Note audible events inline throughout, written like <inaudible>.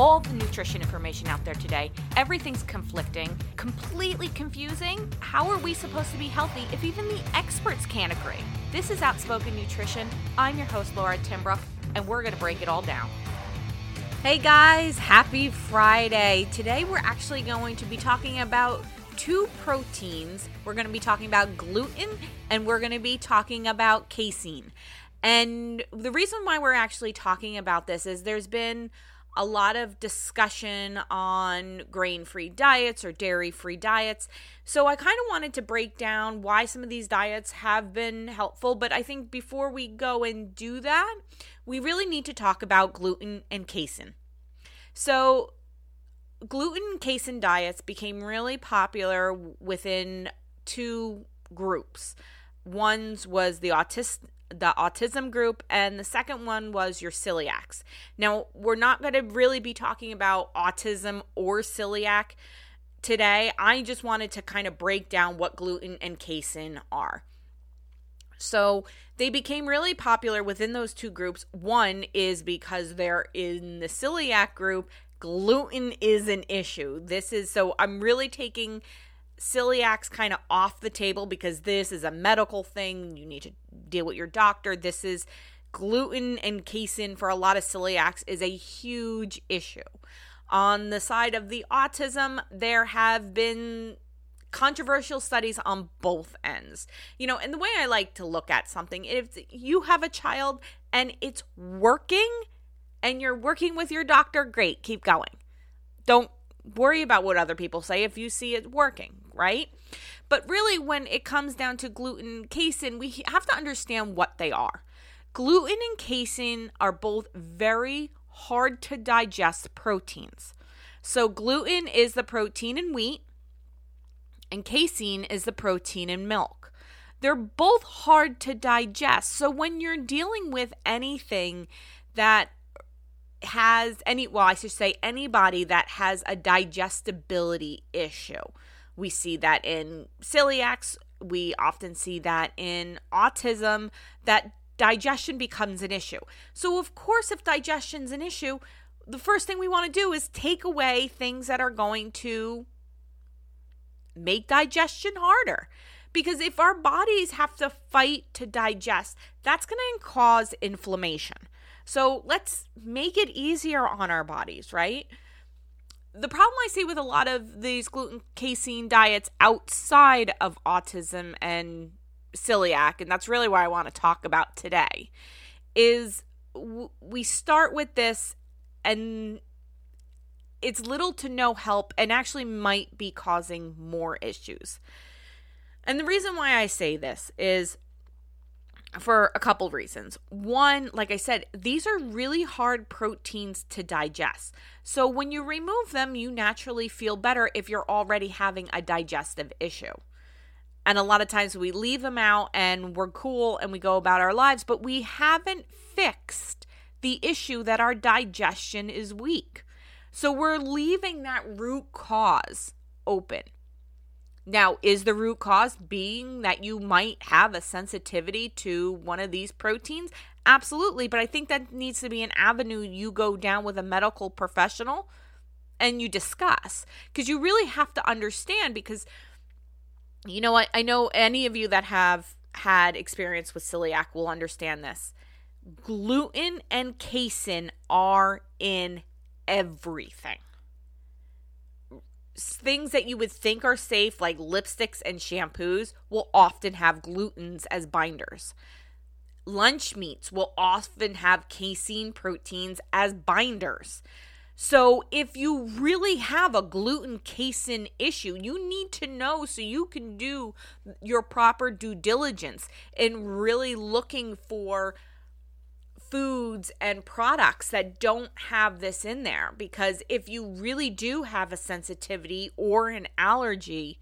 all the nutrition information out there today. Everything's conflicting, completely confusing. How are we supposed to be healthy if even the experts can't agree? This is Outspoken Nutrition. I'm your host, Laura Timbrook, and we're going to break it all down. Hey guys, happy Friday. Today we're actually going to be talking about two proteins. We're going to be talking about gluten and we're going to be talking about casein. And the reason why we're actually talking about this is there's been a lot of discussion on grain free diets or dairy free diets. So I kind of wanted to break down why some of these diets have been helpful. But I think before we go and do that, we really need to talk about gluten and casein. So, gluten and casein diets became really popular within two groups. One's was the autistic the autism group, and the second one was your celiacs. Now, we're not going to really be talking about autism or celiac today. I just wanted to kind of break down what gluten and casein are. So, they became really popular within those two groups. One is because they're in the celiac group, gluten is an issue. This is so I'm really taking celiac's kind of off the table because this is a medical thing. You need to deal with your doctor. This is gluten and casein for a lot of celiacs is a huge issue. On the side of the autism, there have been controversial studies on both ends. You know, and the way I like to look at something, if you have a child and it's working and you're working with your doctor, great, keep going. Don't worry about what other people say if you see it working right? But really, when it comes down to gluten casein, we have to understand what they are. Gluten and casein are both very hard to digest proteins. So, gluten is the protein in wheat, and casein is the protein in milk. They're both hard to digest. So, when you're dealing with anything that has any, well, I should say anybody that has a digestibility issue, we see that in celiacs. We often see that in autism, that digestion becomes an issue. So, of course, if digestion's an issue, the first thing we want to do is take away things that are going to make digestion harder. Because if our bodies have to fight to digest, that's going to cause inflammation. So let's make it easier on our bodies, right? The problem I see with a lot of these gluten casein diets outside of autism and celiac, and that's really what I want to talk about today, is w- we start with this and it's little to no help and actually might be causing more issues. And the reason why I say this is for a couple reasons. One, like I said, these are really hard proteins to digest. So when you remove them, you naturally feel better if you're already having a digestive issue. And a lot of times we leave them out and we're cool and we go about our lives, but we haven't fixed the issue that our digestion is weak. So we're leaving that root cause open. Now, is the root cause being that you might have a sensitivity to one of these proteins? Absolutely, but I think that needs to be an avenue you go down with a medical professional and you discuss. Because you really have to understand because you know I, I know any of you that have had experience with celiac will understand this. Gluten and casein are in everything things that you would think are safe, like lipsticks and shampoos, will often have glutens as binders. Lunch meats will often have casein proteins as binders. So, if you really have a gluten casein issue, you need to know so you can do your proper due diligence in really looking for foods and products that don't have this in there because if you really do have a sensitivity or an allergy,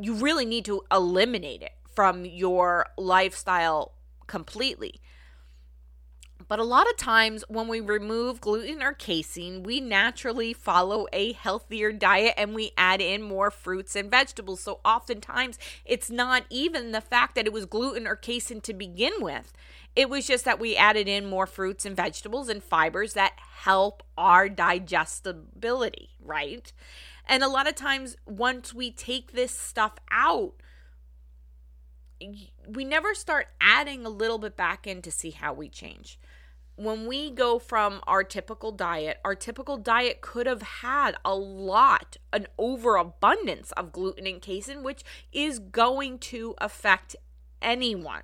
you really need to eliminate it from your lifestyle completely. But a lot of times when we remove gluten or casein, we naturally follow a healthier diet and we add in more fruits and vegetables. So oftentimes it's not even the fact that it was gluten or casein to begin with. It was just that we added in more fruits and vegetables and fibers that help our digestibility, right? And a lot of times, once we take this stuff out, we never start adding a little bit back in to see how we change. When we go from our typical diet, our typical diet could have had a lot, an overabundance of gluten and casein, which is going to affect anyone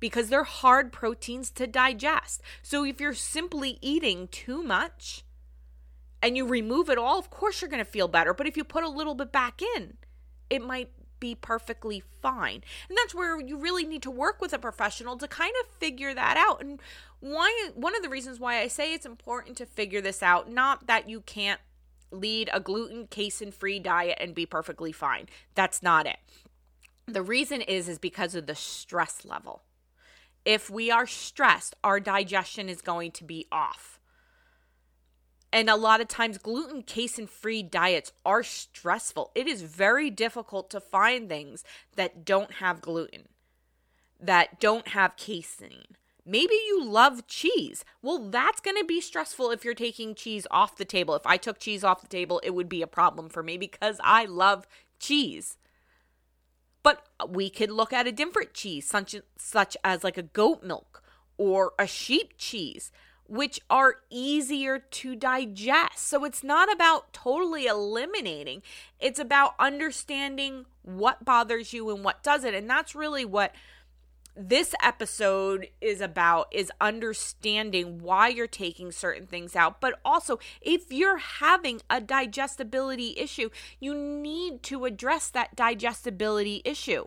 because they're hard proteins to digest. So if you're simply eating too much and you remove it all, of course you're going to feel better. But if you put a little bit back in, it might be perfectly fine. And that's where you really need to work with a professional to kind of figure that out. And why one of the reasons why I say it's important to figure this out, not that you can't lead a gluten casein free diet and be perfectly fine. That's not it. The reason is is because of the stress level. If we are stressed, our digestion is going to be off. And a lot of times, gluten casein free diets are stressful. It is very difficult to find things that don't have gluten, that don't have casein. Maybe you love cheese. Well, that's going to be stressful if you're taking cheese off the table. If I took cheese off the table, it would be a problem for me because I love cheese. But we could look at a different cheese, such, such as like a goat milk or a sheep cheese which are easier to digest. So it's not about totally eliminating, it's about understanding what bothers you and what doesn't. And that's really what this episode is about is understanding why you're taking certain things out but also if you're having a digestibility issue you need to address that digestibility issue.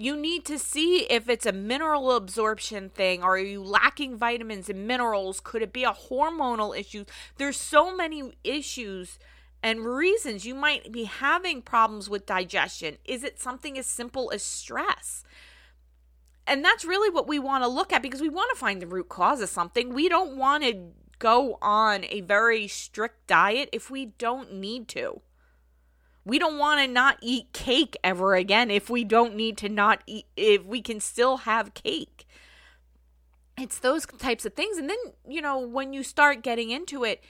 You need to see if it's a mineral absorption thing are you lacking vitamins and minerals? Could it be a hormonal issue? There's so many issues and reasons you might be having problems with digestion. Is it something as simple as stress and that's really what we want to look at because we want to find the root cause of something we don't want to go on a very strict diet if we don't need to we don't want to not eat cake ever again if we don't need to not eat, if we can still have cake. It's those types of things. And then, you know, when you start getting into it,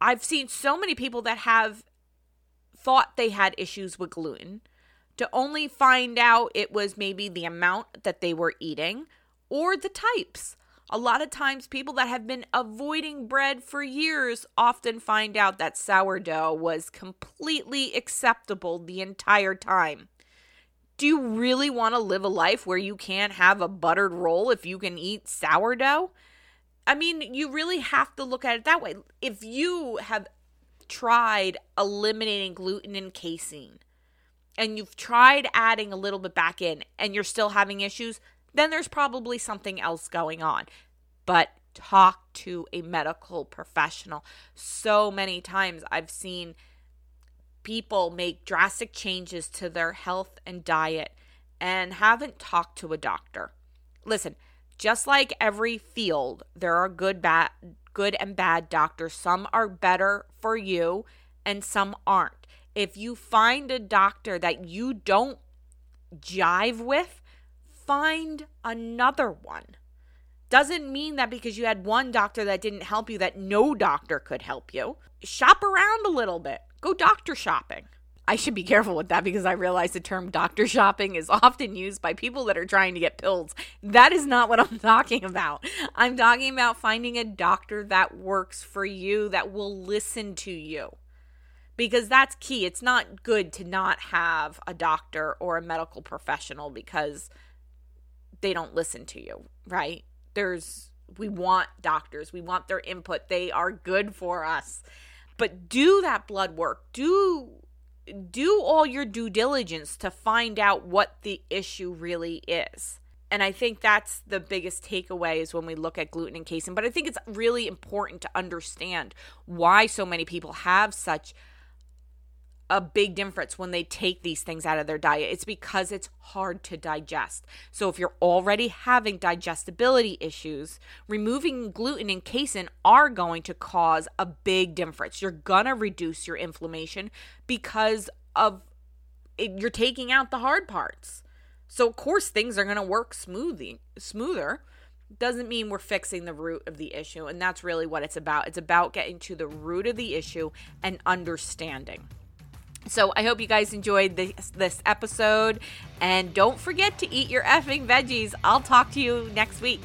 I've seen so many people that have thought they had issues with gluten to only find out it was maybe the amount that they were eating or the types. A lot of times, people that have been avoiding bread for years often find out that sourdough was completely acceptable the entire time. Do you really want to live a life where you can't have a buttered roll if you can eat sourdough? I mean, you really have to look at it that way. If you have tried eliminating gluten and casein and you've tried adding a little bit back in and you're still having issues, then there's probably something else going on. But talk to a medical professional. So many times I've seen people make drastic changes to their health and diet and haven't talked to a doctor. Listen, just like every field, there are good bad good and bad doctors. Some are better for you and some aren't. If you find a doctor that you don't jive with, find another one. Doesn't mean that because you had one doctor that didn't help you, that no doctor could help you. Shop around a little bit, go doctor shopping. I should be careful with that because I realize the term doctor shopping is <laughs> often used by people that are trying to get pills. That is not what I'm <laughs> talking about. I'm talking about finding a doctor that works for you, that will listen to you. Because that's key. It's not good to not have a doctor or a medical professional because they don't listen to you, right? There's we want doctors, we want their input. They are good for us. But do that blood work. Do do all your due diligence to find out what the issue really is. And I think that's the biggest takeaway is when we look at gluten and casein. But I think it's really important to understand why so many people have such a big difference when they take these things out of their diet. It's because it's hard to digest. So if you're already having digestibility issues, removing gluten and casein are going to cause a big difference. You're going to reduce your inflammation because of it, you're taking out the hard parts. So of course things are going to work smoothly, smoother. Doesn't mean we're fixing the root of the issue, and that's really what it's about. It's about getting to the root of the issue and understanding. So I hope you guys enjoyed this, this episode, and don't forget to eat your effing veggies. I'll talk to you next week.